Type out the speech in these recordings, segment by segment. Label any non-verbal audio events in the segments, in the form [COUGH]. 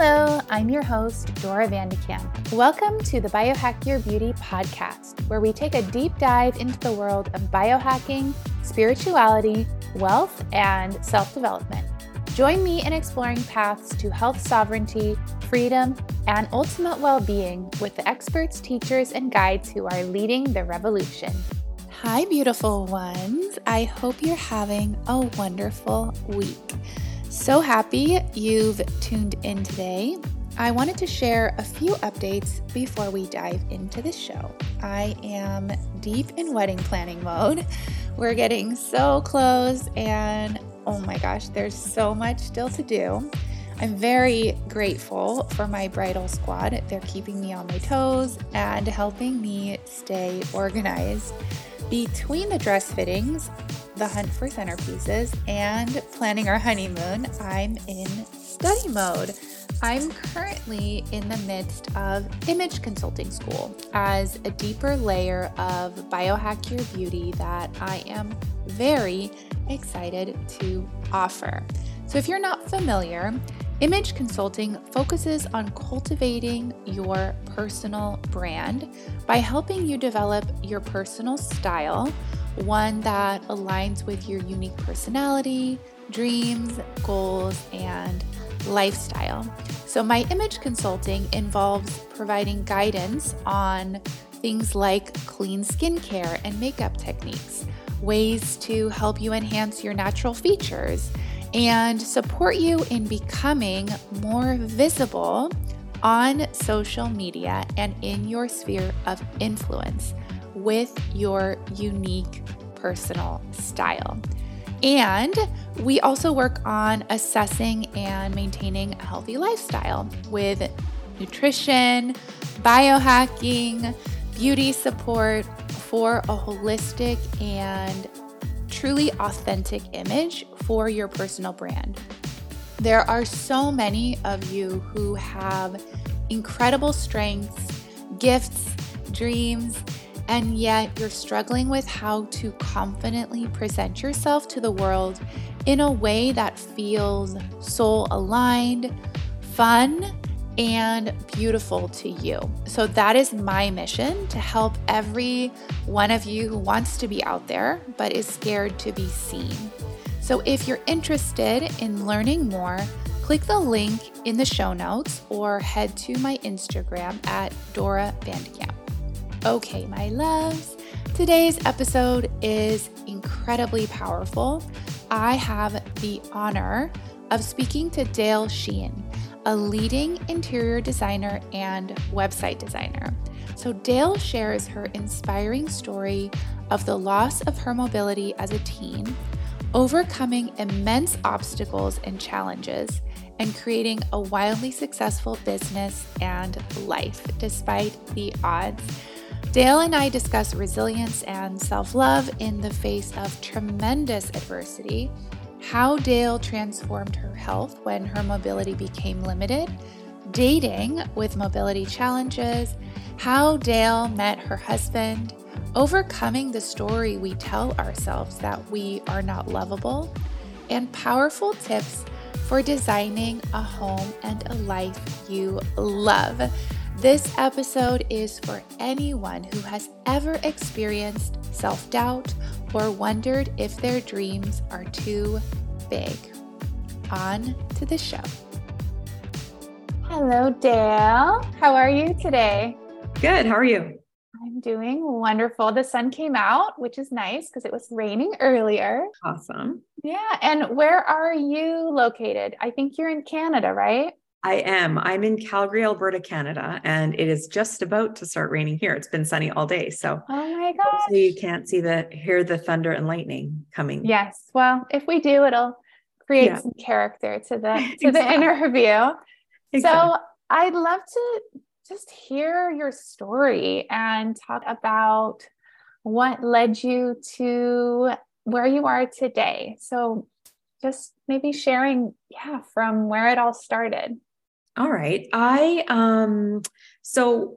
Hello, I'm your host, Dora Vandekamp. Welcome to the Biohack Your Beauty podcast, where we take a deep dive into the world of biohacking, spirituality, wealth, and self development. Join me in exploring paths to health sovereignty, freedom, and ultimate well being with the experts, teachers, and guides who are leading the revolution. Hi, beautiful ones. I hope you're having a wonderful week. So happy you've tuned in today. I wanted to share a few updates before we dive into the show. I am deep in wedding planning mode. We're getting so close, and oh my gosh, there's so much still to do. I'm very grateful for my bridal squad. They're keeping me on my toes and helping me stay organized. Between the dress fittings, the hunt for centerpieces, and planning our honeymoon, I'm in study mode. I'm currently in the midst of image consulting school as a deeper layer of biohack your beauty that I am very excited to offer. So, if you're not familiar, image consulting focuses on cultivating your personal brand by helping you develop your personal style one that aligns with your unique personality, dreams, goals, and lifestyle. So, my image consulting involves providing guidance on things like clean skincare and makeup techniques, ways to help you enhance your natural features, and support you in becoming more visible on social media and in your sphere of influence with your unique personal style. And we also work on assessing and maintaining a healthy lifestyle with nutrition, biohacking, beauty support for a holistic and truly authentic image for your personal brand. There are so many of you who have incredible strengths, gifts, dreams, and yet you're struggling with how to confidently present yourself to the world in a way that feels soul aligned, fun, and beautiful to you. So, that is my mission to help every one of you who wants to be out there but is scared to be seen. So, if you're interested in learning more, click the link in the show notes or head to my Instagram at Dora Vandekamp. Okay, my loves, today's episode is incredibly powerful. I have the honor of speaking to Dayle Sheehan, a leading interior designer and website designer. So, Dayle shares her inspiring story of the loss of her mobility as a teen, overcoming immense obstacles and challenges, and creating a wildly successful business and life despite the odds. Dayle and I discuss resilience and self love in the face of tremendous adversity, how Dayle transformed her health when her mobility became limited, dating with mobility challenges, how Dayle met her husband, overcoming the story we tell ourselves that we are not lovable, and powerful tips for designing a home and a life you love. This episode is for anyone who has ever experienced self doubt or wondered if their dreams are too big. On to the show. Hello, Dayle. How are you today? Good. How are you? I'm doing wonderful. The sun came out, which is nice because it was raining earlier. Awesome. Yeah. And where are you located? I think you're in Canada, right? I am. I'm in Calgary, Alberta, Canada, and it is just about to start raining here. It's been sunny all day. So Oh my gosh. You can't see the hear the thunder and lightning coming. Yes. Well, if we do, it'll create yeah. some character to the [LAUGHS] to exactly. the interview. Exactly. So I'd love to just hear your story and talk about what led you to where you are today. So just maybe sharing, yeah, from where it all started. All right. I um so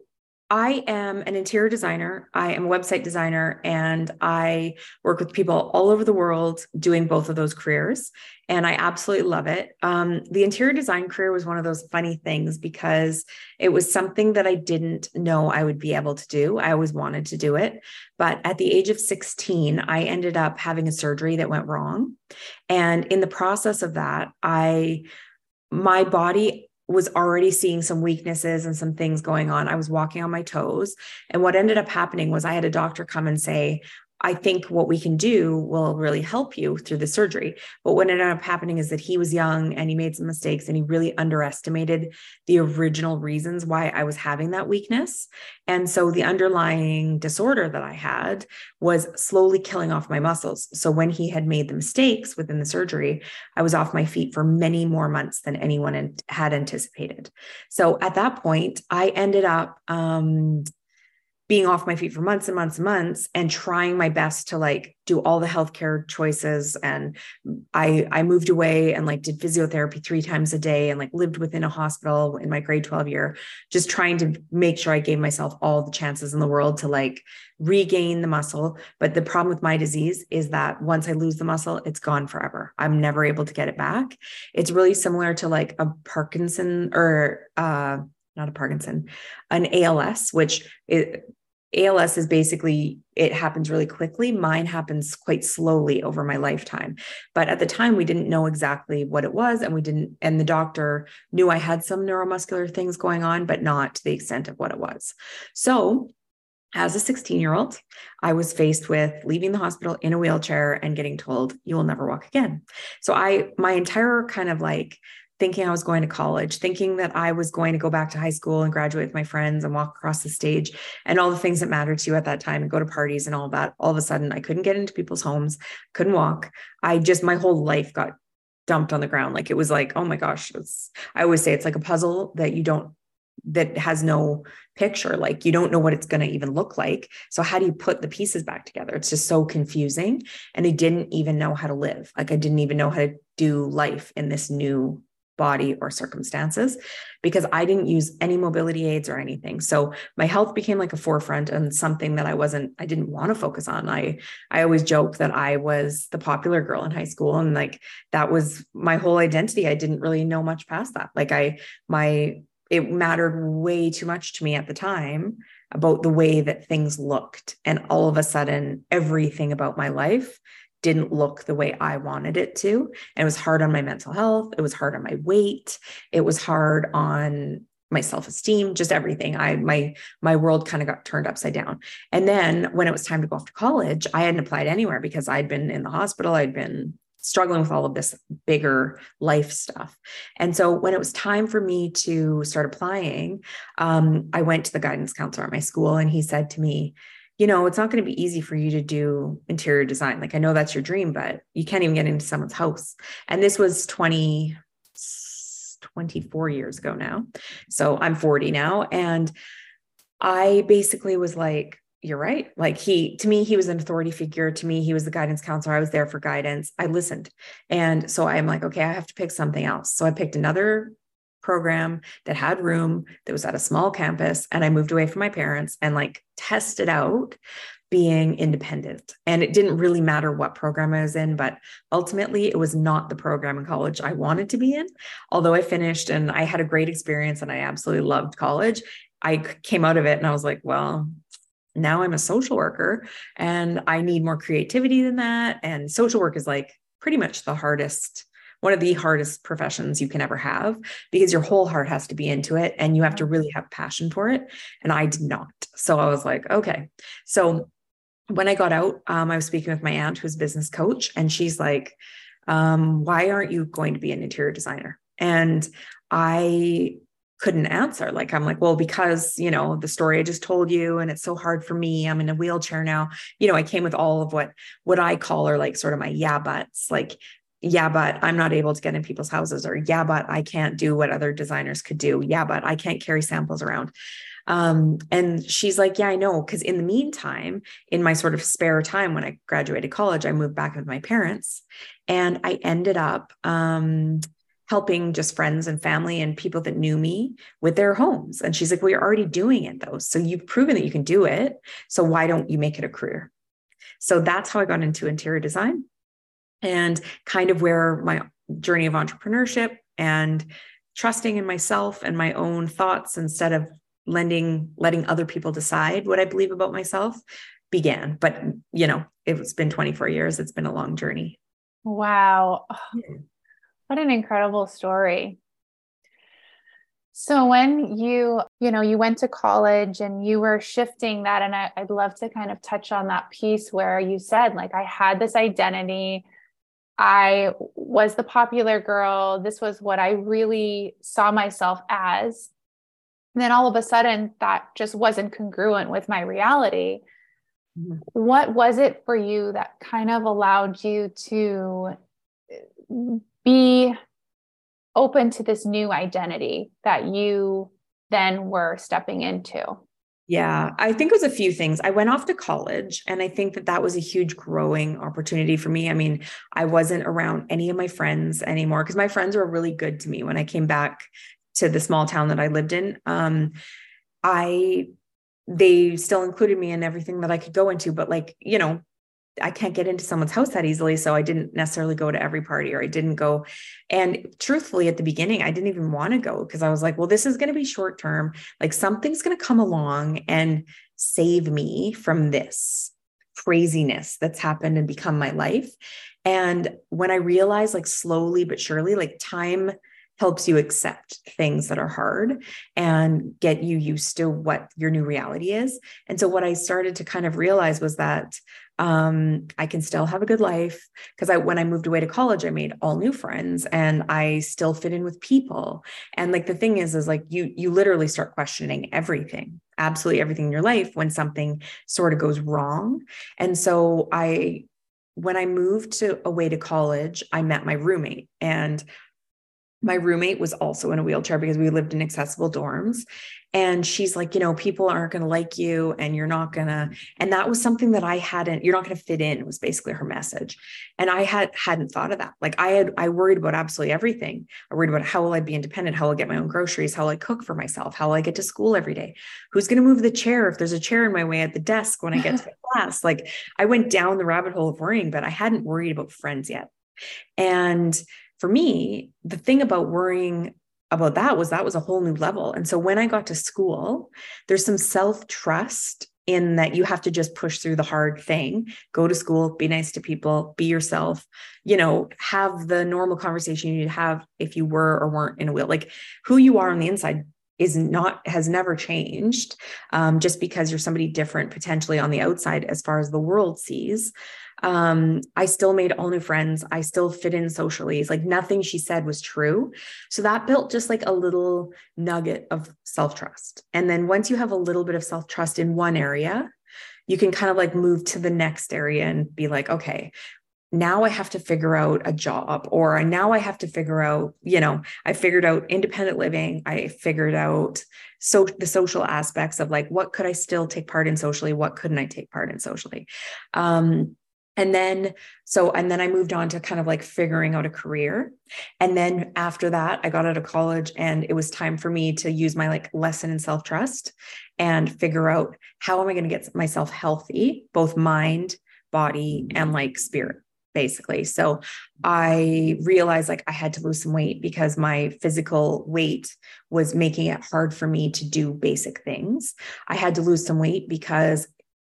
I am an interior designer. I am a website designer and I work with people all over the world doing both of those careers. And I absolutely love it. Um, the interior design career was one of those funny things because it was something that I didn't know I would be able to do. I always wanted to do it. But at the age of 16, I ended up having a surgery that went wrong. And in the process of that, I, my body was already seeing some weaknesses and some things going on. I was walking on my toes. And what ended up happening was I had a doctor come and say, I think what we can do will really help you through the surgery. But what ended up happening is that he was young and he made some mistakes and he really underestimated the original reasons why I was having that weakness. And so the underlying disorder that I had was slowly killing off my muscles. So when he had made the mistakes within the surgery, I was off my feet for many more months than anyone had anticipated. So at that point, I ended up um, being off my feet for months and months and months and trying my best to like do all the healthcare choices. And i i moved away and like did physiotherapy three times a day and like lived within a hospital in my grade 12 year just trying to make sure i gave myself all the chances in the world to like regain the muscle. But the problem with my disease is that once i lose the muscle it's gone forever. I'm never able to get it back. It's really similar to like a parkinson or uh not a Parkinson, an ALS, which it, ALS is basically it happens really quickly. Mine happens quite slowly over my lifetime. But at the time we didn't know exactly what it was and we didn't and the doctor knew I had some neuromuscular things going on but not to the extent of what it was. So, as a 16 year old, I was faced with leaving the hospital in a wheelchair and getting told, you will never walk again. So, I, my entire kind of like thinking I was going to college, thinking that I was going to go back to high school and graduate with my friends and walk across the stage and all the things that mattered to you at that time and go to parties and all that. All of a sudden, I couldn't get into people's homes, couldn't walk. I just, my whole life got dumped on the ground. Like it was like, oh my gosh, I always say it's like a puzzle that you don't, that has no picture. Like you don't know what it's going to even look like. So how do you put the pieces back together? It's just so confusing. And I didn't even know how to live. Like I didn't even know how to do life in this new body or circumstances because I didn't use any mobility aids or anything. So my health became like a forefront and something that I wasn't I didn't want to focus on. I I always joke that I was the popular girl in high school and like that was my whole identity. I didn't really know much past that. Like I my it mattered way too much to me at the time about the way that things looked and all of a sudden everything about my life didn't look the way I wanted it to. And it was hard on my mental health. It was hard on my weight. It was hard on my self-esteem, just everything. I my my world kind of got turned upside down. And then when it was time to go off to college, I hadn't applied anywhere because I'd been in the hospital. I'd been struggling with all of this bigger life stuff. And so when it was time for me to start applying, um, I went to the guidance counselor at my school and he said to me, you know, it's not going to be easy for you to do interior design. Like I know that's your dream, but you can't even get into someone's house. And this was 20, 24 years ago now. So I'm 40 now. And I basically was like, you're right. Like he, to me, he was an authority figure. To me, he was the guidance counselor. I was there for guidance. I listened. And so I'm like, okay, I have to pick something else. So I picked another program that had room that was at a small campus and i moved away from my parents and like tested out being independent. And it didn't really matter what program i was in but ultimately it was not the program in college i wanted to be in. Although i finished and i had a great experience and i absolutely loved college i came out of it and i was like well now i'm a social worker and i need more creativity than that. And social work is like pretty much the hardest one of the hardest professions you can ever have because your whole heart has to be into it and you have to really have passion for it. And I did not. So I was like, okay. So when I got out, um, I was speaking with my aunt who's business coach, and she's like, um, why aren't you going to be an interior designer? And I couldn't answer. Like, I'm like, well, because, you know, the story I just told you, and it's so hard for me. I'm in a wheelchair now. You know, I came with all of what, what I call are like sort of my yeah buts. Like, yeah, but I'm not able to get in people's houses, or yeah, but I can't do what other designers could do. Yeah, but I can't carry samples around. Um, and she's like, Yeah, I know. Cause in the meantime, in my sort of spare time when I graduated college, I moved back with my parents and I ended up um, helping just friends and family and people that knew me with their homes. And she's like, Well, you're already doing it though. So you've proven that you can do it. So why don't you make it a career? So that's how I got into interior design and kind of where my journey of entrepreneurship and trusting in myself and my own thoughts instead of lending letting other people decide what I believe about myself began. But you know, it's been 24 years. It's been a long journey. Wow. What an incredible story. So when you, you know, you went to college and you were shifting that, and I, would love to kind of touch on that piece where you said, like, I had this identity. I was the popular girl. This was what I really saw myself as. And then all of a sudden, that just wasn't congruent with my reality. Mm-hmm. What was it for you that kind of allowed you to be open to this new identity that you then were stepping into? Yeah, I think it was a few things. I went off to college, and I think that that was a huge growing opportunity for me. I mean, I wasn't around any of my friends anymore because my friends were really good to me when I came back to the small town that I lived in. Um, I they still included me in everything that I could go into, but like, you know, I can't get into someone's house that easily. So I didn't necessarily go to every party or I didn't go. And truthfully, at the beginning, I didn't even want to go because I was like, well, this is going to be short term. Like something's going to come along and save me from this craziness that's happened and become my life. And when I realized, like slowly but surely, like time helps you accept things that are hard and get you used to what your new reality is. And so, what I started to kind of realize was that um, I can still have a good life because I, when I moved away to college, I made all new friends and I still fit in with people. And like the thing is, is like you, you literally start questioning everything, absolutely everything in your life when something sort of goes wrong. And so I, when I moved to away to college, I met my roommate and my roommate was also in a wheelchair because we lived in accessible dorms. And she's like you know people aren't going to like you and you're not going to and that was something that i hadn't you're not going to fit in was basically her message. And i had hadn't thought of that. Like i had i worried about absolutely everything. I worried about how will i be independent? How will i get my own groceries? How will i cook for myself? How will i get to school every day? Who's going to move the chair if there's a chair in my way at the desk when i get to [LAUGHS] class? Like i went down the rabbit hole of worrying but i hadn't worried about friends yet. And for me, the thing about worrying about that was that was a whole new level. And so when I got to school, there's some self trust in that you have to just push through the hard thing, go to school, be nice to people, be yourself, you know, have the normal conversation you'd have if you were or weren't in a wheel. Like who you are on the inside is not has never changed um, just because you're somebody different potentially on the outside as far as the world sees um, I still made all new friends. I still fit in socially. It's like nothing she said was true. So that built just like a little nugget of self trust. And then once you have a little bit of self trust in one area, you can kind of like move to the next area and be like, okay, now I have to figure out a job, or now I have to figure out, you know, I figured out independent living. I figured out so the social aspects of like what could I still take part in socially, what couldn't I take part in socially. Um, and then, so, and then I moved on to kind of like figuring out a career. And then after that, I got out of college and it was time for me to use my like lesson in self trust and figure out how am I going to get myself healthy, both mind, body, and mm-hmm. like spirit basically. So I realized like I had to lose some weight because my physical weight was making it hard for me to do basic things. I had to lose some weight because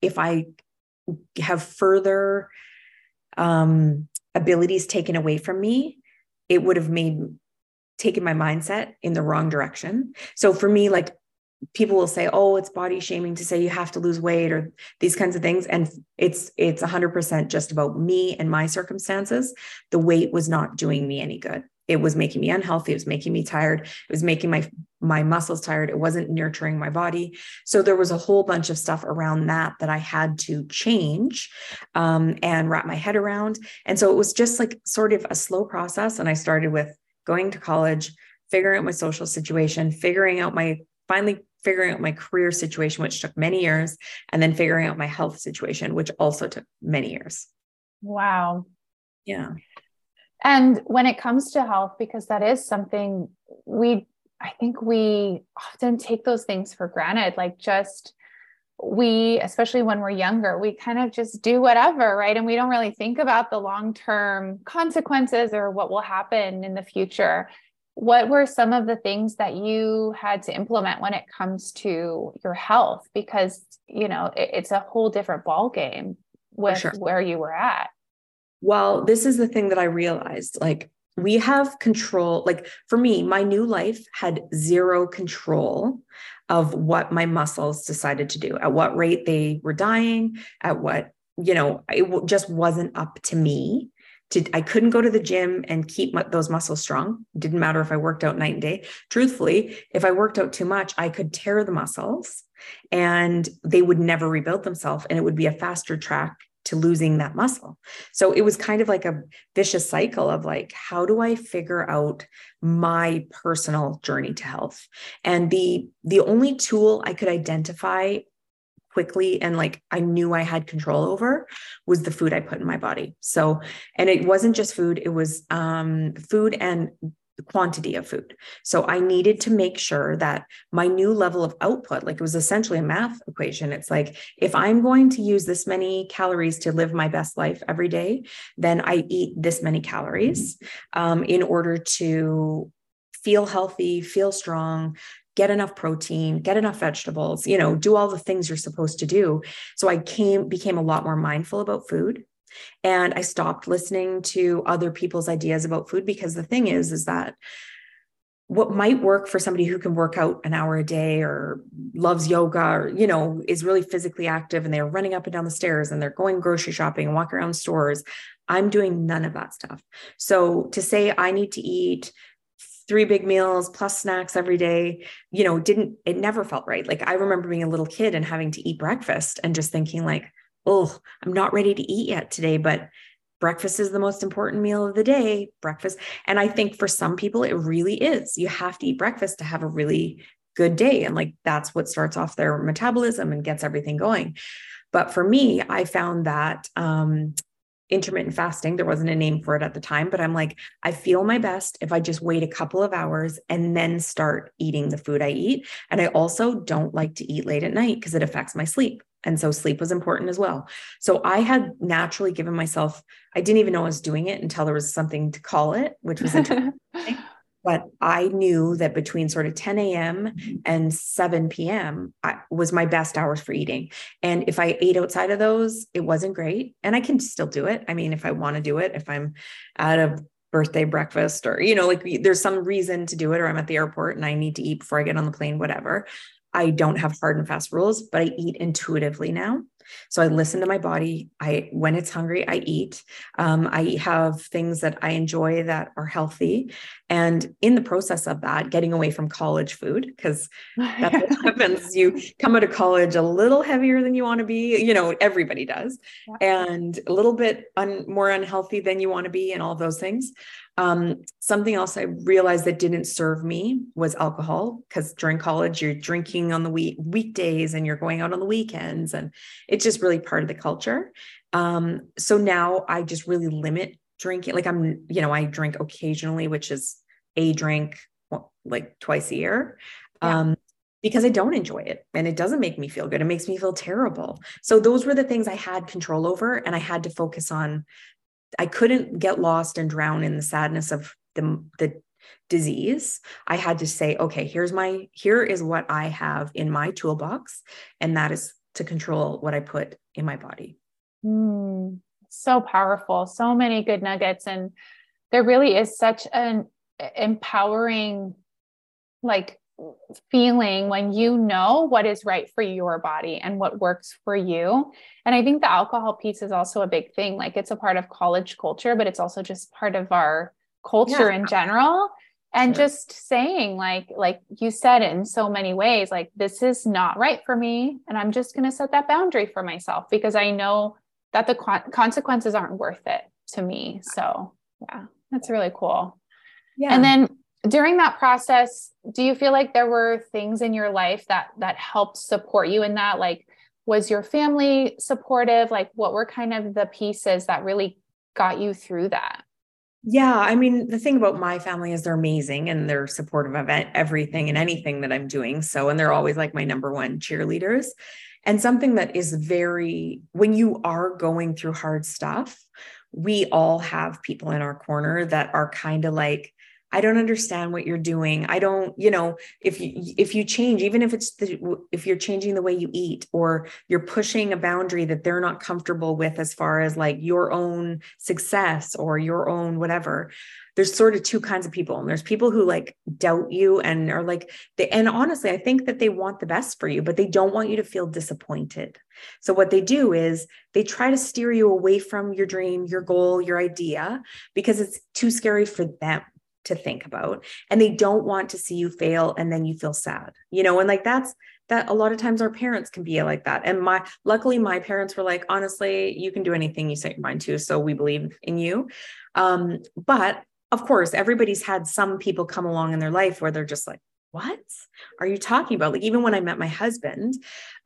if I have further um, abilities taken away from me, it would have made taken my mindset in the wrong direction. So for me, like people will say, "Oh, it's body shaming to say you have to lose weight or these kinds of things," and it's it's 100% just about me and my circumstances. The weight was not doing me any good it was making me unhealthy it was making me tired it was making my my muscles tired. It wasn't nurturing my body. So there was a whole bunch of stuff around that that i had to change um, and wrap my head around. And so it was just like sort of a slow process and i started with going to college figuring out my social situation figuring out my finally figuring out my career situation which took many years and then figuring out my health situation which also took many years. Wow. Yeah. And when it comes to health, because that is something we, I think we often take those things for granted, like just we, especially when we're younger, we kind of just do whatever, right? And we don't really think about the long term consequences or what will happen in the future. What were some of the things that you had to implement when it comes to your health? Because, you know, it, it's a whole different ball game with sure. where you were at. Well, this is the thing that I realized like we have control. Like for me, my new life had zero control of what my muscles decided to do, at what rate they were dying, at what, you know, it just wasn't up to me. To, I couldn't go to the gym and keep my, those muscles strong. Didn't matter if I worked out night and day. Truthfully, if I worked out too much, I could tear the muscles and they would never rebuild themselves. And it would be a faster track to losing that muscle. So it was kind of like a vicious cycle of like, how do I figure out my personal journey to health? And the the only tool I could identify quickly and like I knew I had control over was the food I put in my body. So, and it wasn't just food, it was um, food and quantity of food. So I needed to make sure that my new level of output, like it was essentially a math equation. It's like, if I'm going to use this many calories to live my best life every day, then I eat this many calories um, in order to feel healthy, feel strong, get enough protein, get enough vegetables, you know, do all the things you're supposed to do. So I came became a lot more mindful about food and i stopped listening to other people's ideas about food because the thing is is that what might work for somebody who can work out an hour a day or loves yoga or you know is really physically active and they're running up and down the stairs and they're going grocery shopping and walking around stores i'm doing none of that stuff. So to say i need to eat three big meals plus snacks every day you know didn't it never felt right. Like i remember being a little kid and having to eat breakfast and just thinking like oh, I'm not ready to eat yet today, but breakfast is the most important meal of the day. Breakfast. And I think for some people, it really is. You have to eat breakfast to have a really good day. And like that's what starts off their metabolism and gets everything going. But for me, I found that um, intermittent fasting. There wasn't a name for it at the time, but I'm like, I feel my best if I just wait a couple of hours and then start eating the food I eat. And I also don't like to eat late at night because it affects my sleep. And so sleep was important as well. So I had naturally given myself, I didn't even know I was doing it until there was something to call it, which was interesting. [LAUGHS] but I knew that between sort of 10 a.m. Mm-hmm. and 7 p.m. I, was my best hours for eating. And if I ate outside of those, it wasn't great. And I can still do it. I mean, if I want to do it, if I'm at a birthday breakfast or, you know, like there's some reason to do it, or I'm at the airport and I need to eat before I get on the plane, whatever. I don't have hard and fast rules, but I eat intuitively now. So I listen to my body. I when it's hungry, I eat. Um, I have things that I enjoy that are healthy, and in the process of that, getting away from college food because that's what [LAUGHS] happens. You come out of college a little heavier than you want to be. You know, everybody does, yeah. and a little bit un, more unhealthy than you want to be, and all those things. Um, something else I realized that didn't serve me was alcohol because during college you're drinking on the week weekdays and you're going out on the weekends, and it's just really part of the culture. Um, so now I just really limit drinking. Like I'm, you know, I drink occasionally, which is a drink like twice a year. Yeah. Um, because I don't enjoy it and it doesn't make me feel good. It makes me feel terrible. So those were the things I had control over and I had to focus on I couldn't get lost and drown in the sadness of the, the disease. I had to say, okay, here's my, here is what I have in my toolbox. And that is to control what I put in my body. Mm, so powerful. So many good nuggets. And there really is such an empowering, like, feeling when you know what is right for your body and what works for you. And I think the alcohol piece is also a big thing. Like it's a part of college culture, but it's also just part of our culture yeah. in general. And sure. just saying, like, like you said in so many ways, like this is not right for me. And I'm just going to set that boundary for myself because I know that the consequences aren't worth it to me. So yeah, that's really cool. Yeah. And then during that process do you feel like there were things in your life that that helped support you in that like was your family supportive like what were kind of the pieces that really got you through that Yeah, I mean, the thing about my family is they're amazing and they're supportive of everything and anything that I'm doing. So, and they're always like my number one cheerleaders. And something that is very, when you are going through hard stuff, we all have people in our corner that are kind of like, I don't understand what you're doing. I don't, you know, if you if you change, even if it's the, if you're changing the way you eat or you're pushing a boundary that they're not comfortable with as far as like your own success or your own whatever. There's sort of two kinds of people. And there's people who like doubt you and are like they and honestly, I think that they want the best for you, but they don't want you to feel disappointed. So what they do is they try to steer you away from your dream, your goal, your idea because it's too scary for them to think about and they don't want to see you fail and then you feel sad you know and like that's that a lot of times our parents can be like that and my luckily my parents were like honestly you can do anything you set your mind to so we believe in you. Um but of course everybody's had some people come along in their life where they're just like what are you talking about? Like even when i met my husband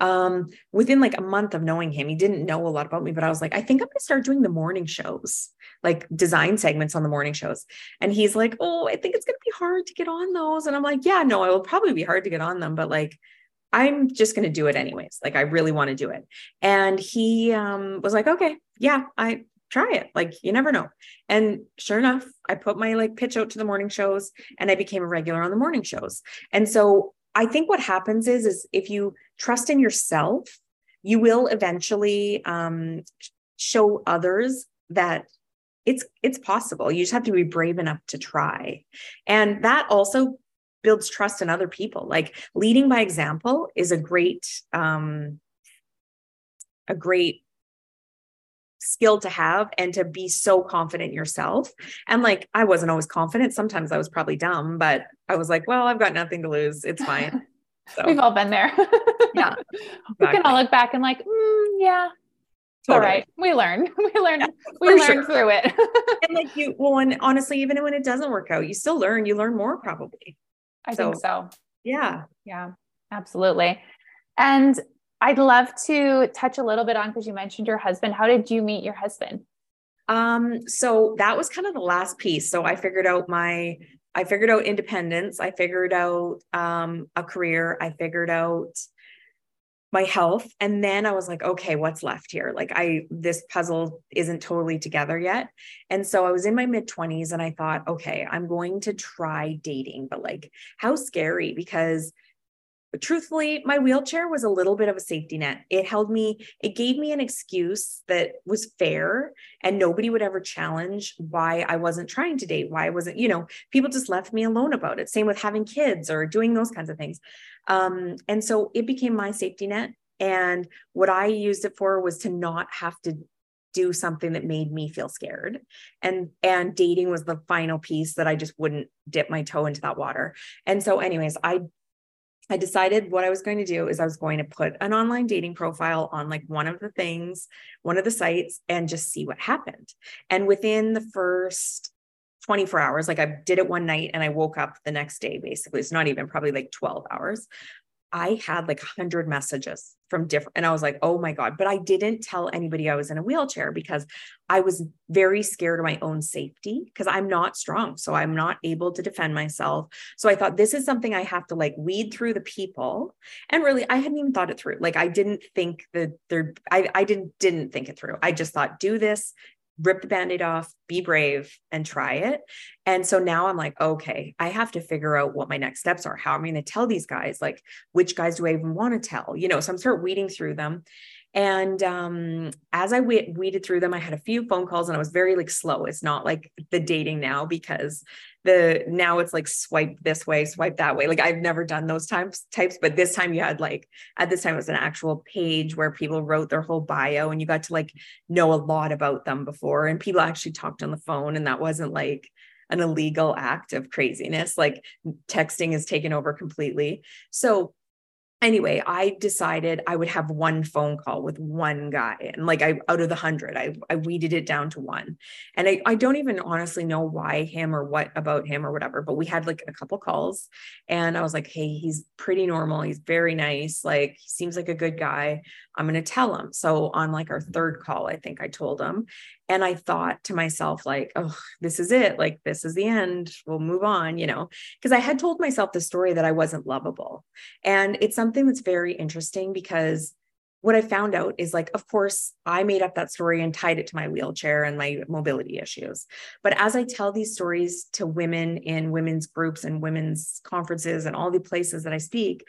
um within like a month of knowing him he didn't know a lot about me but i was like i think i'm to start doing the morning shows like design segments on the morning shows. And he's like oh i think it's to be hard to get on those. And i'm like yeah no it will probably be hard to get on them but like i'm just to do it anyways. Like i really want to do it. And he um was like okay yeah i try it. Like you never know. And sure enough, I put my like pitch out to the morning shows and I became a regular on the morning shows. And so I think what happens is is if you trust in yourself, you will eventually um, show others that it's it's possible. You just have to be brave enough to try. And that also builds trust in other people. Like leading by example is a great um a great skill to have and to be so confident yourself. And like, I wasn't always confident. Sometimes I was probably dumb, but I was like, well, I've got nothing to lose. It's fine. [LAUGHS] So, We've all been there. [LAUGHS] yeah. Exactly. We can all look back and like, mm, yeah, Totally. All right. We learn. [LAUGHS] We learn. Yeah, we learn sure. through it. and like you, well, and honestly, even when it doesn't work out, you still learn. You learn more probably. I so, think so. Yeah. Yeah. Absolutely. And I'd love to touch a little bit on because you mentioned your husband. How did you meet your husband? Um, so that was kind of the last piece. So I figured out my I figured out independence, I figured out um a career, I figured out my health and then I was like, okay, what's left here? Like I this puzzle isn't totally together yet. And so I was in my mid 20s and I thought, okay, I'm going to try dating, but like how scary because but truthfully, my wheelchair was a little bit of a safety net. It held me, it gave me an excuse that was fair and nobody would ever challenge why I wasn't trying to date, why I wasn't, you know, people just left me alone about it. Same with having kids or doing those kinds of things. Um, and so it became my safety net. And what I used it for was to not have to do something that made me feel scared and and dating was the final piece that i just wouldn't dip my toe into that water and so anyways i I decided what I was going to do is I was going to put an online dating profile on like one of the things, one of the sites, and just see what happened. And within the first 24 hours, like I did it one night and I woke up the next day, basically. It's not even probably like 12 hours. I had like 100 messages from different, and I was like, oh my God. But I didn't tell anybody I was in a wheelchair because I was very scared of my own safety because I'm not strong. So I'm not able to defend myself. So I thought this is something I have to like weed through the people. And really, I hadn't even thought it through. Like I didn't think that there, I, I didn't, didn't think it through. I just thought, do this, rip the band-aid off be brave and try it. And so now i'm like okay i have to figure out what my next steps are. How am i'm going to tell these guys? Like which guys do i even want to tell? You know so i'm start weeding through them. And um, as I we- weeded through them, I had a few phone calls and I was very like slow. It's not like the dating now because the now it's like swipe this way, swipe that way. Like I've never done those types types, but this time you had like at this time it was an actual page where people wrote their whole bio and you got to like know a lot about them before. And people actually talked on the phone and that wasn't like an illegal act of craziness. Like texting is taken over completely. So anyway, I decided I would have one phone call with one guy. And like I out of the hundred, I, I weeded it down to one. And I, I don't even honestly know why him or what about him or whatever, but we had like a couple calls and I was like, hey, he's pretty normal. He's very nice. Like he seems like a good guy. I'm gonna tell him. So on like our third call, I think I told him. And I thought to myself, like, oh, this is it. Like, this is the end. We'll move on, you know, because I had told myself the story that I wasn't lovable. And it's something that's very interesting because what I found out is like, of course, I made up that story and tied it to my wheelchair and my mobility issues. But as I tell these stories to women in women's groups and women's conferences and all the places that I speak,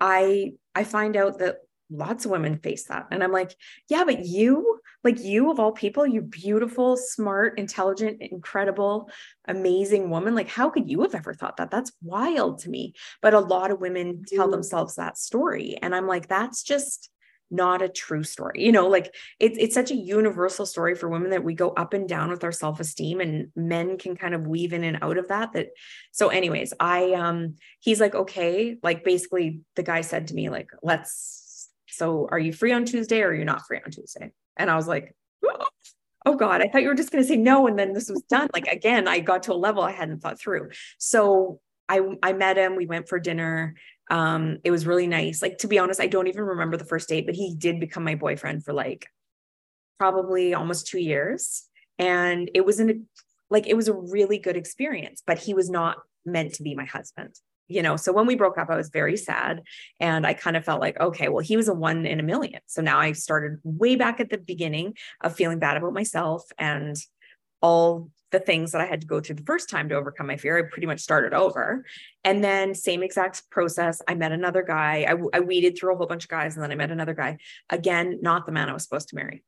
I I find out that lots of women face that. And I'm like, yeah, but you, like you of all people, you beautiful, smart, intelligent, incredible, amazing woman. Like, how could you have ever thought that? That's wild to me. But a lot of women tell themselves that story. And I'm like, that's just not a true story. You know, like it's it's such a universal story for women that we go up and down with our self-esteem and men can kind of weave in and out of that that so anyways, I um he's like okay, like basically the guy said to me like let's so are you free on Tuesday or are you not free on Tuesday? And I was like [GASPS] oh, god, I thought you were just going to say no and then this was done. like again, I got to a level I hadn't thought through. So I I met him, we went for dinner um, it was really nice. Like to be honest, I don't even remember the first date, but he did become my boyfriend for like probably almost two years. And it was in like it was a really good experience, but he was not meant to be my husband. You know, so when we broke up, I was very sad. And I kind of felt like, okay, well, he was a one in a million. So now I started way back at the beginning of feeling bad about myself and all the things that I had to go through the first time to overcome my fear. I pretty much started over. And then, same exact process. I met another guy. I, I weeded through a whole bunch of guys and then I met another guy. Again, not the man I was supposed to marry.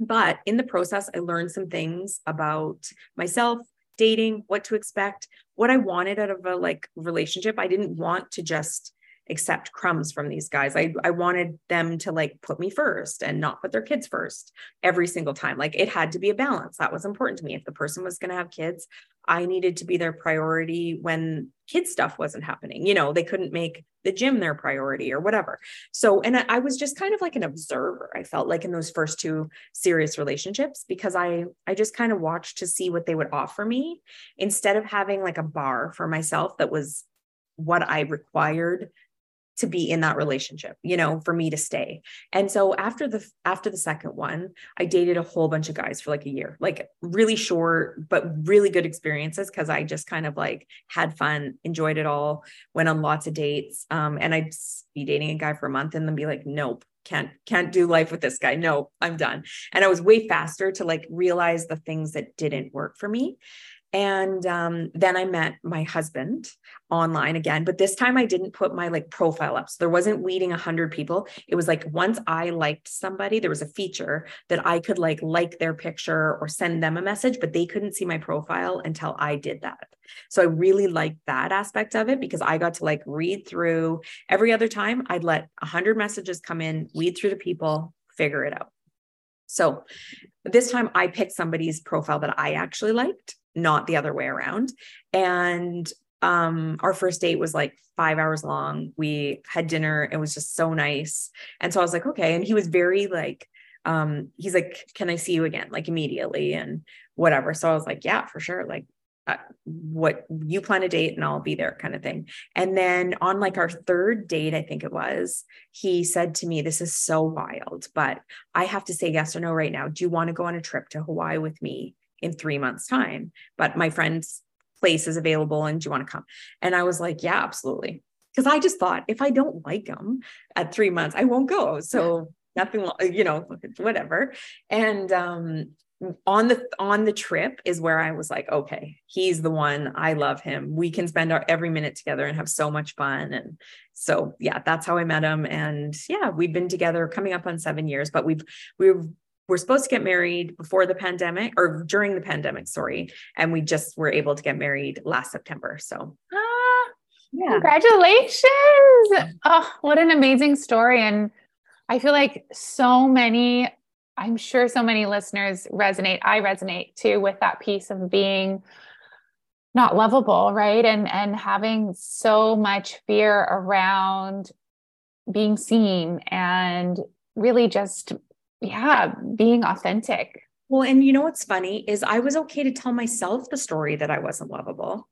But in the process, I learned some things about myself, dating, what to expect, what I wanted out of a like relationship. I didn't want to just accept crumbs from these guys. I, I wanted them to like put me first and not put their kids first every single time. Like it had to be a balance. That was important to me. If the person was going to have kids, I needed to be their priority when kid stuff wasn't happening. You know, they couldn't make the gym their priority or whatever. So, and I, I was just kind of like an observer. I felt like in those first two serious relationships because I I just kind of watched to see what they would offer me instead of having like a bar for myself that was what I required to be in that relationship you know for me to stay. And so after the after the second one i dated a whole bunch of guys for like a year like really short but really good experiences because i just kind of like had fun enjoyed it all went on lots of dates um, and i'd be dating a guy for a month and then be like nope can't can't do life with this guy. No i'm done. And i was way faster to like realize the things that didn't work for me and um, then I met my husband online again, but this time I didn't put my like profile up. So there wasn't weeding a hundred people. It was like once I liked somebody, there was a feature that I could like like their picture or send them a message, but they couldn't see my profile until I did that. So I really liked that aspect of it because I got to like read through every other time I'd let a hundred messages come in, weed through the people, figure it out. So this time I picked somebody's profile that I actually liked not the other way around. And um our first date was like 5 hours long. We had dinner. It was just so nice. And so I was like, okay, and he was very like um he's like, "Can I see you again?" like immediately and whatever. So I was like, yeah, for sure. Like uh, what you plan a date and I'll be there kind of thing. And then on like our third date, I think it was, he said to me, This is so wild, but I have to say yes or no right now. Do you want to go on a trip to Hawaii with me in three months' time, but my friend's place is available and do you want to come? And I was like, yeah, absolutely. Because I just thought if I don't like them at three months, I won't go. So nothing, you know, whatever. And um, on the on the trip is where I was like, okay, he's the one. I love him. We can spend our every minute together and have so much fun. And so yeah, that's how I met him. And yeah, we've been together coming up on seven years, but we've we've we're supposed to get married before the pandemic or during the pandemic, sorry. And we just were able to get married last September. So, ah, [GASPS] yeah. Congratulations. Oh, what an amazing story. And I feel like so many, I'm sure so many listeners resonate. I resonate too with that piece of being not lovable, right? And and having so much fear around being seen and really just yeah, being authentic. Well, and you know what's funny is I was okay to tell myself the story that I wasn't lovable,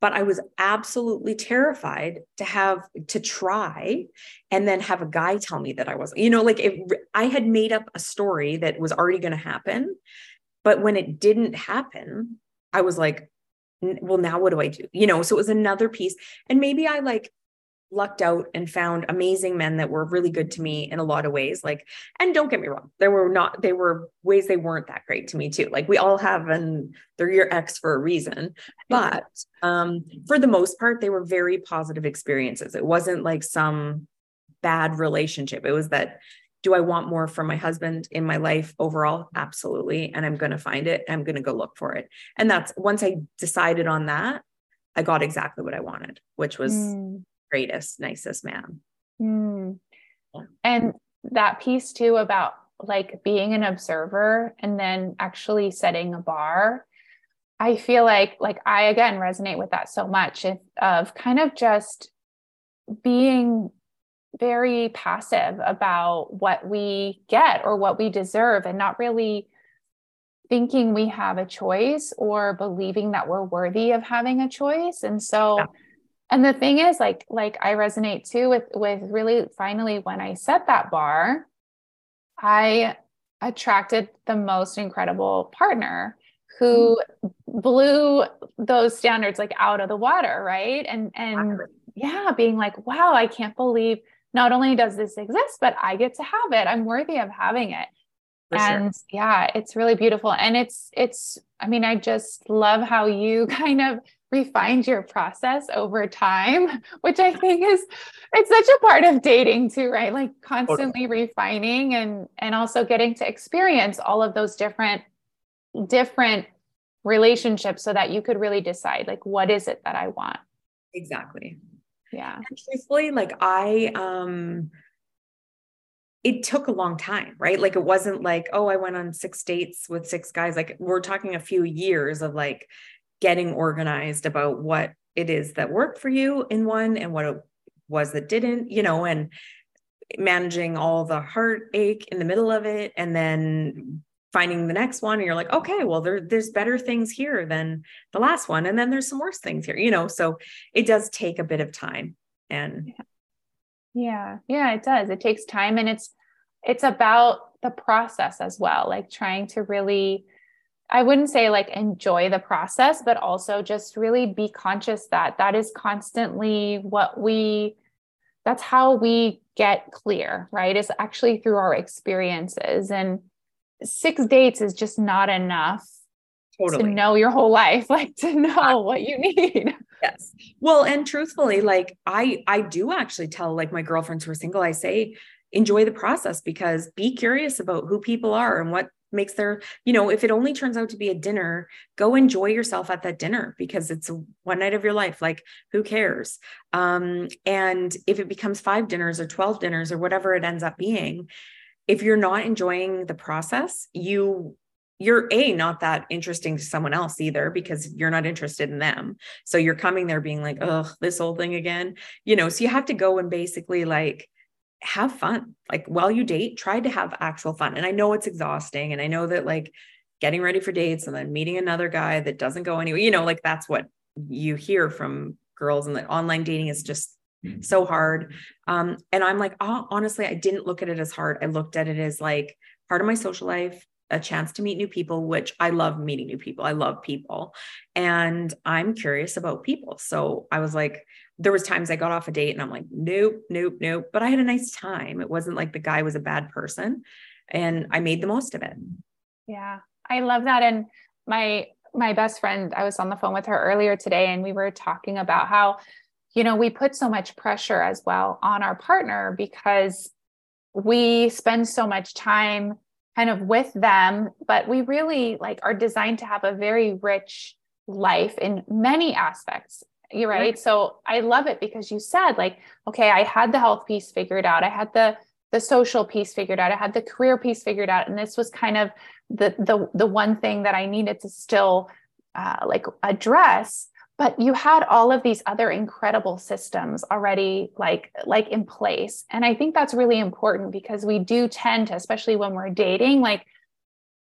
but I was absolutely terrified to have to try and then have a guy tell me that I wasn't, you know, like if I had made up a story that was already going to happen But when it didn't happen, I was like, well, now what do I do? You know, so it was another piece. And maybe I like lucked out and found amazing men that were really good to me in a lot of ways like and don't get me wrong there were not there were ways they weren't that great to me too like we all have and they're your ex for a reason but um for the most part they were very positive experiences it wasn't like some bad relationship it was that do I want more from my husband in my life overall? Absolutely. And I'm going to find it. I'm going to go look for it. And that's once I decided on that, I got exactly what I wanted, which was mm greatest, nicest man. Mm. Yeah. And that piece too about like being an observer and then actually setting a bar. I feel like like I again resonate with that so much if, of kind of just being very passive about what we get or what we deserve and not really thinking we have a choice or believing that we're worthy of having a choice. And so yeah and the thing is like like i resonate too with with really finally when i set that bar i attracted the most incredible partner who mm-hmm. blew those standards like out of the water right? And and yeah being like wow i can't believe not only does this exist but i get to have it. I'm worthy of having it. For and sure. yeah it's really beautiful. And it's it's i mean i just love how you [LAUGHS] kind of refined your process over time, [LAUGHS] which I think is it's such a part of dating too, right? Like constantly refining and and also getting to experience all of those different different relationships so that you could really decide like what is it that I want. Exactly. Yeah. And truthfully, like I um it took a long time, right? Like it wasn't like, oh, I went on six dates with six guys. Like we're talking a few years of like getting organized about what it is that worked for you in one and what it was that didn't, you know, and managing all the heartache in the middle of it and then finding the next one. And you're like okay well there, there's better things here than the last one. And then there's some worse things here you know so it does take a bit of time. And yeah. Yeah. It does. It takes time and it's it's about the process as well like trying to really I wouldn't say like enjoy the process, but also just really be conscious that that is constantly what we, that's how we get clear, right? It's actually through our experiences. And six dates is just not enough totally. to know your whole life, [LAUGHS] like to know what you need. Yes. Well, and truthfully, like I, I do actually tell like my girlfriends who are single, I say, enjoy the process because be curious about who people are and what makes their you know if it only turns out to be a dinner go enjoy yourself at that dinner because it's one night of your life like who cares? Um and if it becomes five dinners or 12 dinners or whatever it ends up being if you're not enjoying the process you you're a not that interesting to someone else either because you're not interested in them. So you're coming there being like oh this whole thing again. You know so you have to go and basically like have fun. Like while you date, try to have actual fun. And I know it's exhausting. And I know that like getting ready for dates and then meeting another guy that doesn't go anywhere, you know, like that's what you hear from girls and that online dating is just mm. so hard. Um, and I'm like, oh, honestly, I didn't look at it as hard. I looked at it as like part of my social life, a chance to meet new people, which I love meeting new people. I love people and I'm curious about people. So I was like, there was times I got off a date and I'm like, nope, nope, nope. But I had a nice time. It wasn't like the guy was a bad person and I made the most of it. Yeah. I love that. And my my best friend, I was on the phone with her earlier today and we were talking about how, you know, we put so much pressure as well on our partner because we spend so much time kind of with them, but we really like are designed to have a very rich life in many aspects you're right. So I love it because you said like, okay, I had the health piece figured out. I had the the social piece figured out. I had the career piece figured out, and this was kind of the the the one thing that I needed to still uh, like address. But you had all of these other incredible systems already like like in place, and I think that's really important because we do tend to, especially when we're dating, like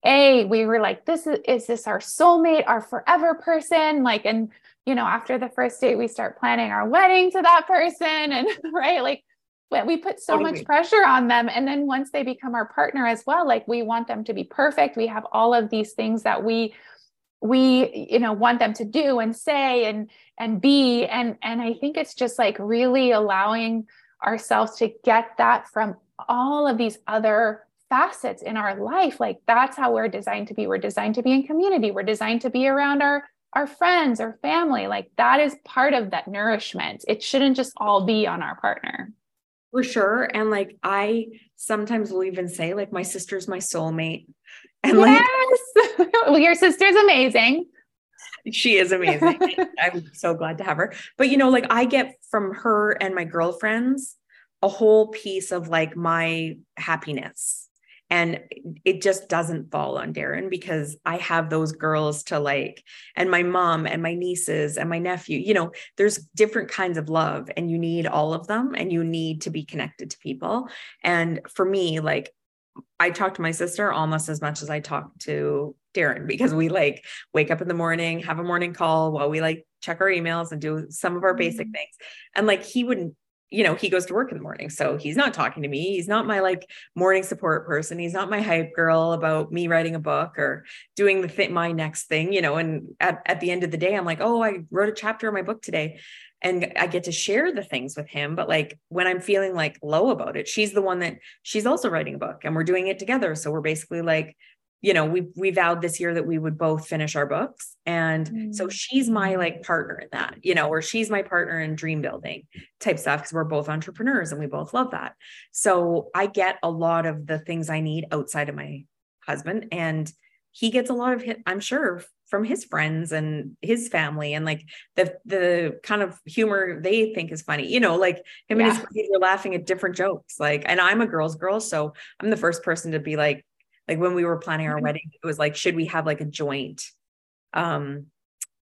a we were like this is, is this our soulmate our forever person like and you know after the first date we start planning our wedding to that person and [LAUGHS] right like we put so much pressure on them. And then once they become our partner as well like we want them to be perfect. We have all of these things that we we you know want them to do and say and and be. And and i think it's just like really allowing ourselves to get that from all of these other facets in our life. Like that's how we're designed to be. We're designed to be in community. We're designed to be around our our friends or family like that is part of that nourishment. It shouldn't just all be on our partner. For sure. And like i sometimes will even say like my sister's my soulmate. And yes! Like, [LAUGHS] well your sister's amazing. She is amazing. [LAUGHS] I'm so glad to have her. But you know like i get from her and my girlfriends a whole piece of like my happiness and it just doesn't fall on Darren because I have those girls to like, and my mom and my nieces and my nephew. You know, there's different kinds of love, and you need all of them, and you need to be connected to people. And for me, like, I talk to my sister almost as much as I talk to Darren because we like wake up in the morning, have a morning call while we like check our emails and do some of our basic mm-hmm. things. And like he wouldn't you know, he goes to work in the morning. So he's not talking to me. He's not my like morning support person. He's not my hype girl about me writing a book or doing the thing, my next thing, you know. And at, at the end of the day, I'm like, oh, I wrote a chapter of my book today. And I get to share the things with him. But like when I'm feeling like low about it, she's the one that she's also writing a book and we're doing it together. So we're basically like you know, we we vowed this year that we would both finish our books. And mm. so she's my like partner in that, you know, or she's my partner in dream building type stuff because we're both entrepreneurs and we both love that. So I get a lot of the things I need outside of my husband and he gets a lot of hit, I'm sure from his friends and his family and like the the kind of humor they think is funny you know like him yeah. and his friends are laughing at different jokes like and i'm a girl's girl so i'm the first person to be like like when we were planning our mm-hmm. wedding, it was like, should we have like a joint, um,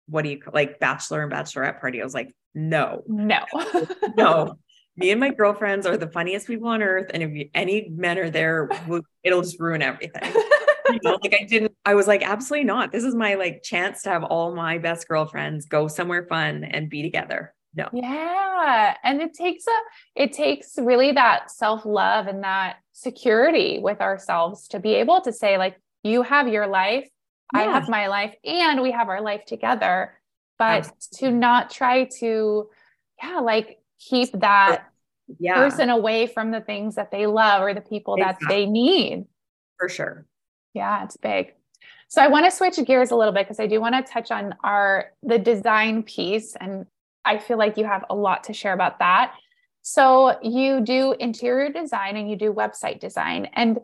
what do you call like bachelor and bachelorette party? I was like, no, no, [LAUGHS] no. Me and my girlfriends are the funniest people on earth. And if any men are there, it'll just ruin everything. you know, like I didn't, I was like, absolutely not. This is my like chance to have all my best girlfriends go somewhere fun and be together. No. Yeah. And it takes a, it takes really that self love and that security with ourselves to be able to say, like, you have your life, yeah. I have my life, and we have our life together. But Absolutely. to not try to, yeah, like keep that yeah. person away from the things that they love or the people exactly. that they need. For sure. Yeah, it's big. So I want to switch gears a little bit because I do want to touch on our the design piece and I feel like you have a lot to share about that. So you do interior design and you do website design. And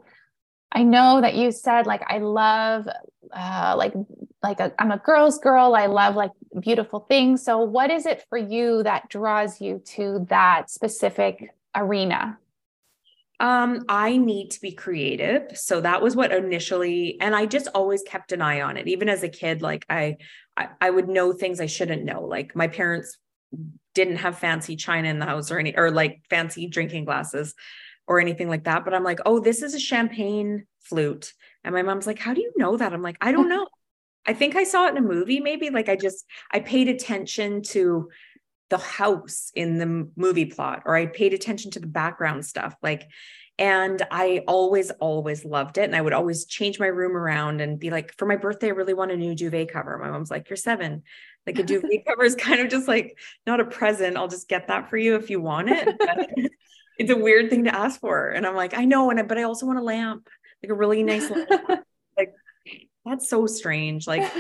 I know that you said like I love uh, like like i am a girl's girl. I love like beautiful things. So what is it for you that draws you to that specific arena? Um, I need to be creative. So that was what initially, and I just always kept an eye on it. Even as a kid, like I, I, I would know things I shouldn't know. Like my parents didn't have fancy china in the house or any or like fancy drinking glasses or anything like that but i'm like oh this is a champagne flute. And my mom's like how do you know that? I'm like i don't know. I think i saw it in a movie maybe like i just i paid attention to the house in the movie plot or i paid attention to the background stuff like and I always, always loved it. And I would always change my room around and be like, for my birthday, I really want a new duvet cover. My mom's like, You're seven. Like a [LAUGHS] duvet cover is kind of just like not a present. I'll just get that for you if you want it. [LAUGHS] it's a weird thing to ask for. And I'm like, I know, and I, but I also want a lamp, like a really nice lamp. [LAUGHS] like that's so strange. Like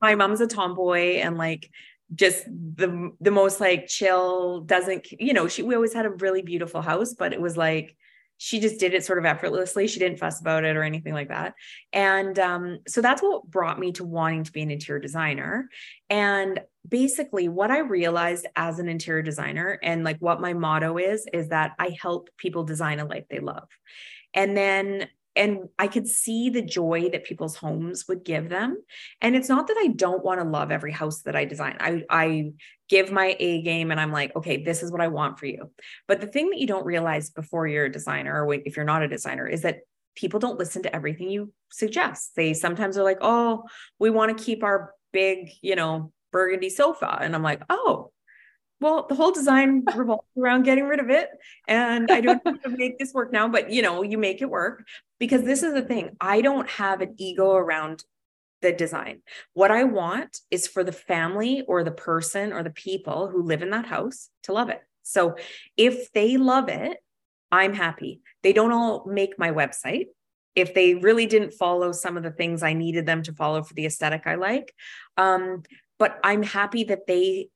my mom's a tomboy and like just the the most like chill doesn't you know she we always had a really beautiful house but it was like she just did it sort of effortlessly. She didn't fuss about it or anything like that. And um, so that's what brought me to wanting to be an interior designer. And basically, what I realized as an interior designer and like what my motto is, is that I help people design a life they love. And then and I could see the joy that people's homes would give them. And it's not that I don't want to love every house that I design. I I give my A game and I'm like, okay, this is what I want for you. But the thing that you don't realize before you're a designer or if you're not a designer is that people don't listen to everything you suggest. They sometimes are like, "Oh, we want to keep our big, you know, burgundy sofa." And I'm like, "Oh, well, the whole design [LAUGHS] revolves around getting rid of it. And I don't have to make this work now, but you know, you make it work because this is the thing. I don't have an ego around the design. What I want is for the family or the person or the people who live in that house to love it. So if they love it, I'm happy. They don't all make my website. If they really didn't follow some of the things I needed them to follow for the aesthetic I like. Um, but I'm happy that they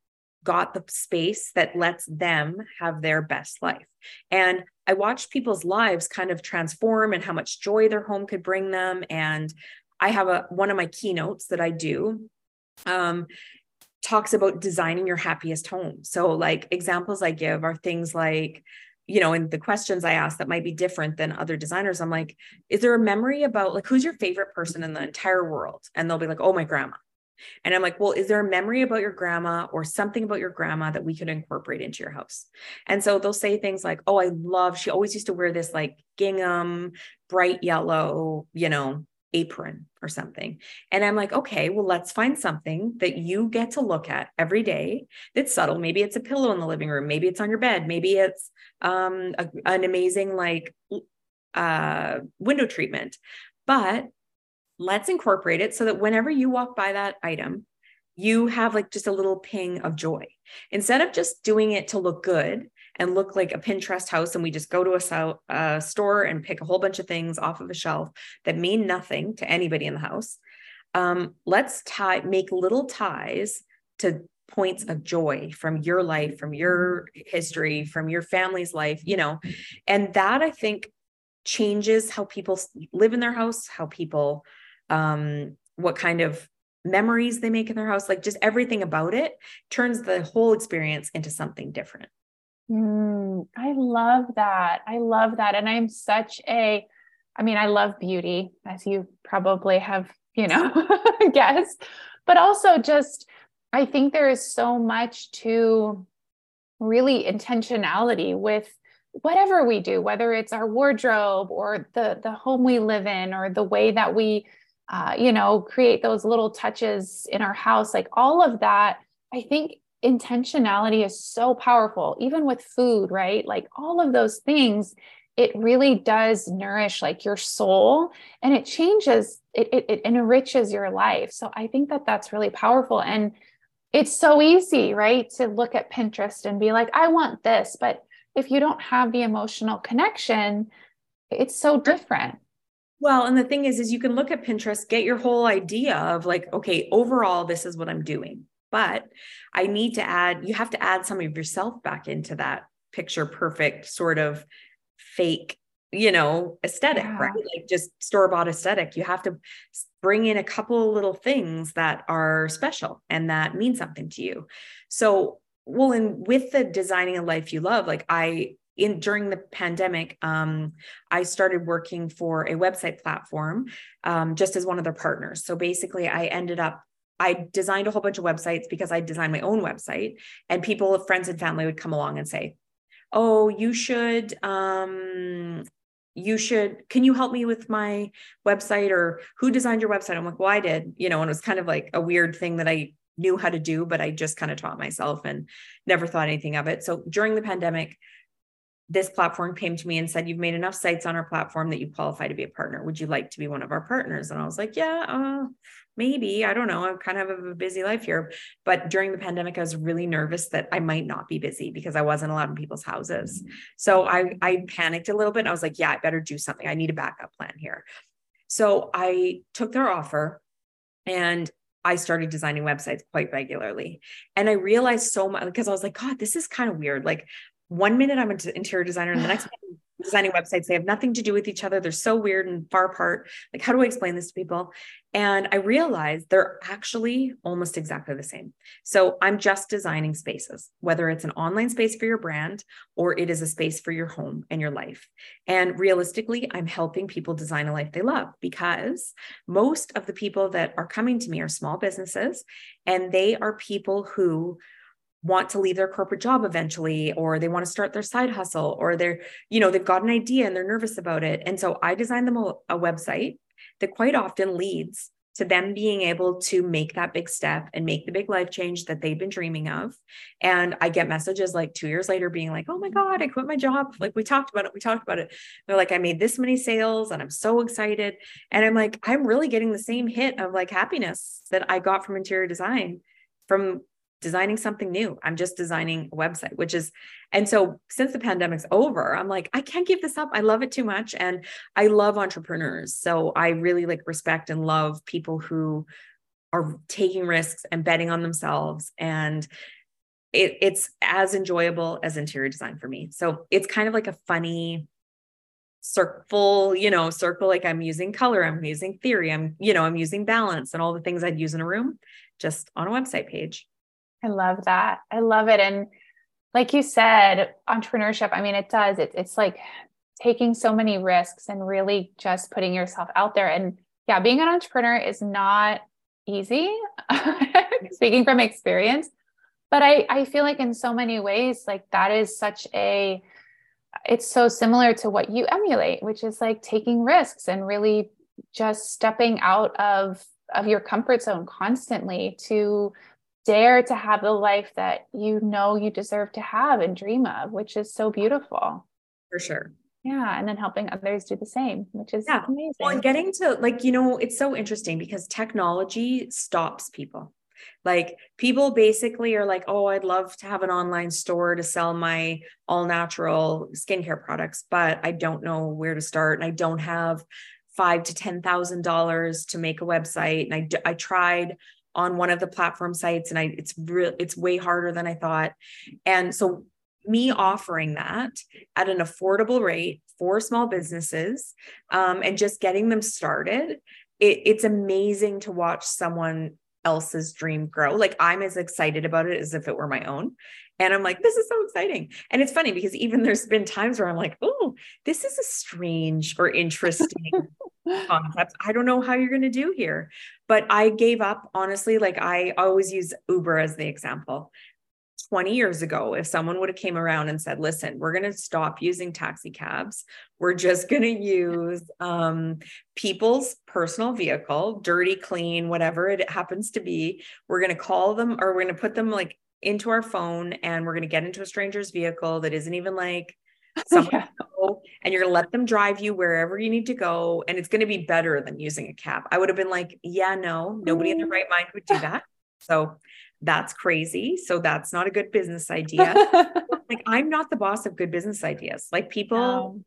got the space that lets them have their best life. And I watched people's lives kind of transform and how much joy their home could bring them. And I have a one of my keynotes that I do um, talks about designing your happiest home. So, like examples I give are things like, you know, and the questions I ask that might be different than other designers. I'm like, is there a memory about like who's your favorite person in the entire world? And they'll be like, oh, my grandma. And I'm like, well, is there a memory about your grandma or something about your grandma that we could incorporate into your house? And so they'll say things like, oh, I love, she always used to wear this like gingham, bright yellow, you know, apron or something. And I'm like, okay, well, let's find something that you get to look at every day that's subtle. Maybe it's a pillow in the living room. Maybe it's on your bed. Maybe it's um, a, an amazing like uh, window treatment. But let's incorporate it so that whenever you walk by that item, you have like just a little ping of joy instead of just doing it to look good and look like a Pinterest house. And we just go to a, so, store and pick a whole bunch of things off of a shelf that mean nothing to anybody in the house. Um, let's tie, make little ties to points of joy from your life, from your history, from your family's life, you know, and that I think changes how people live in their house, how people, um, what kind of memories they make in their house, like just everything about it turns the whole experience into something different. Mm, I love that. I love that. And I'm such a, I mean, I love beauty, as you probably have, you know, [LAUGHS] guessed, but also just, I think there is so much to really intentionality with whatever we do, whether it's our wardrobe or the the home we live in or the way that we, uh, you know, create those little touches in our house, like all of that. I think intentionality is so powerful, even with food, right? Like all of those things, it really does nourish like your soul and it changes, it, it, it enriches your life. So I think that that's really powerful. And it's so easy, right? To look at Pinterest and be like, I want this. But if you don't have the emotional connection, it's so different. Well, and the thing is, is you can look at Pinterest, get your whole idea of like, okay, overall, this is what I'm doing but I need to add, you have to add some of yourself back into that picture perfect sort of fake, you know, aesthetic, yeah. right? Like just store bought aesthetic. You have to bring in a couple little things that are special and that mean something to you. So, well, and with the designing a life you love, like I, in during the pandemic um, i started working for a website platform um, just as one of their partners so basically i ended up I designed a whole bunch of websites because I designed my own website, and people, friends and family would come along and say, "Oh, you should, um, you should. Can you help me with my website?" Or who designed your website? I'm like, "Well, I did." You know, and it was kind of like a weird thing that I knew how to do, but I just kind of taught myself and never thought anything of it. So during the pandemic, this platform came to me and said, You've made enough sites on our platform that you qualify to be a partner. Would you like to be one of our partners? And I was like, Yeah, uh, maybe. I don't know. I'm kind of a busy life here. But during the pandemic, I was really nervous that I might not be busy because I wasn't allowed in people's houses. So I, I panicked a little bit. I was like, Yeah, I better do something. I need a backup plan here. So I took their offer and I started designing websites quite regularly. And I realized so much because I was like, God, this is kind of weird. Like one minute I'm an interior designer and the next [SIGHS] minute designing websites. They have nothing to do with each other. They're so weird and far apart. Like, how do I explain this to people? And I realized they're actually almost exactly the same. So I'm just designing spaces, whether it's an online space for your brand or it is a space for your home and your life. And realistically, I'm helping people design a life they love because most of the people that are coming to me are small businesses and they are people who want to leave their corporate job eventually or they want to start their side hustle or they're you know they've got an idea and they're nervous about it and so i designed them a, a website that quite often leads to them being able to make that big step and make the big life change that they've been dreaming of. And I get messages like two years later being like, oh my God, I quit my job. Like we talked about it. We talked about it. They're like, I made this many sales and I'm so excited. And I'm like, I'm really getting the same hit of like happiness that I got from interior design from designing something new. I'm just designing a website, which is, and so since the pandemic's over, I'm like, I can't give this up. I love it too much. And I love entrepreneurs. So I really like respect and love people who are taking risks and betting on themselves. And it, it's as enjoyable as interior design for me. So it's kind of like a funny, circle, you know, circle like I'm using color, I'm using theory, I'm, you know, I'm using balance and all the things I'd use in a room just on a website page. I love that. I love it. And like you said, entrepreneurship, I mean, it does, it, it's like taking so many risks and really just putting yourself out there. And yeah, being an entrepreneur is not easy, [LAUGHS] speaking from experience. But I, I feel like in so many ways, like that is such a, it's so similar to what you emulate, which is like taking risks and really just stepping out of of your comfort zone constantly to dare to have the life that you know you deserve to have and dream of, which is so beautiful. For sure. Yeah. And then helping others do the same, which is yeah. amazing. Well, and getting to like, you know, it's so interesting because technology stops people. Like people basically are like, oh, I'd love to have an online store to sell my all natural skincare products, but I don't know where to start. And I don't have five to ten thousand dollars to make a website. And I I tried on one of the platform sites and I it's real it's way harder than I thought. And so me offering that at an affordable rate for small businesses um, and just getting them started, it, it's amazing to watch someone else's dream grow. Like I'm as excited about it as if it were my own. And I'm like, this is so exciting. And it's funny because even [LAUGHS] there's been times where I'm like, oh, this is a strange or interesting [LAUGHS] concept. I don't know how you're going to do here. But I gave up, honestly. Like I always use Uber as the example. 20 years ago if someone would have came around and said listen we're going to stop using taxi cabs. We're just going to use um, people's personal vehicle dirty clean whatever it happens to be. We're going to call them or we're going to put them like into our phone and we're going to get into a stranger's vehicle that isn't even like [LAUGHS] someone yeah. and you're going to let them drive you wherever you need to go and it's going to be better than using a cab. I would have been like yeah no nobody in their right mind would do that so that's crazy so that's not a good business idea [LAUGHS] like i'm not the boss of good business ideas like people no.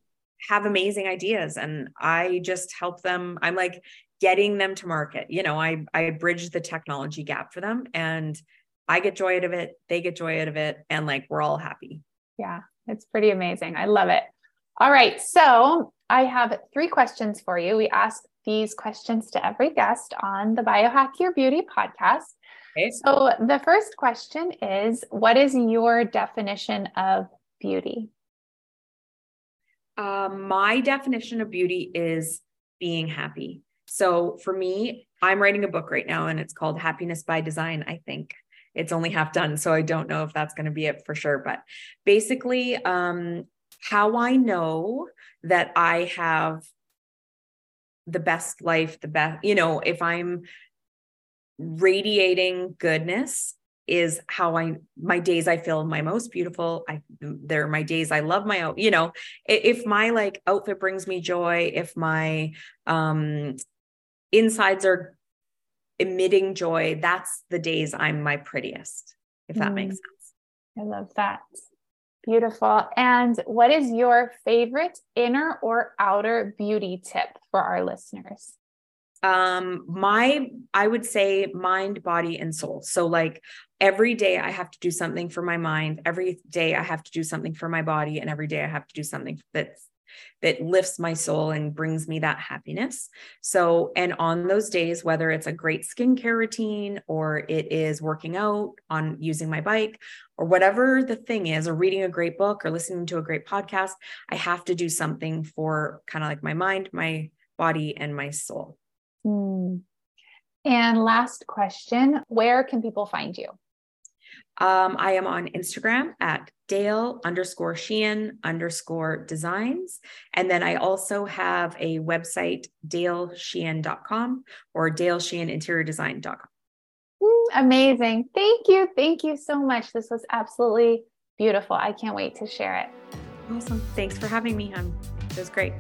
have amazing ideas and i just help them i'm like getting them to market you know i i bridge the technology gap for them and I get joy out of it, they get joy out of it, and like we're all happy. Yeah, it's pretty amazing. I love it. All right. So I have three questions for you. We ask these questions to every guest on the Biohack Your Beauty podcast. Okay. So the first question is What is your definition of beauty? Um, my definition of beauty is being happy. So for me, I'm writing a book right now and it's called Happiness by Design, I think it's only half done. So I don't know if that's going to be it for sure. But basically, um, how I know that I have the best life, the best, you know, if I'm radiating goodness is how I my days I feel my most beautiful. I they're my days I love my you know if my like outfit brings me joy, if my um insides are emitting joy, that's the days I'm my prettiest, if that mm. makes sense. I love that. Beautiful. And what is your favorite inner or outer beauty tip for our listeners? Um, my, I would say mind, body, and soul. So, like every day I have to do something for my mind, every day I have to do something for my body, and every day I have to do something that's that lifts my soul and brings me that happiness. So, and on those days, whether it's a great skincare routine or it is working out on using my bike or whatever the thing is, or reading a great book or listening to a great podcast, I have to do something for kind of like my mind, my body, and my soul. Mm. And last question Where can people find you? Um, I am on Instagram at Dayle underscore Sheehan underscore designs. And then I also have a website, daylesheehan.com or daylesheehaninteriordesign.com. Amazing. Thank you. Thank you so much. This was absolutely beautiful. I can't wait to share it. Awesome. Thanks for having me, hon. It was great.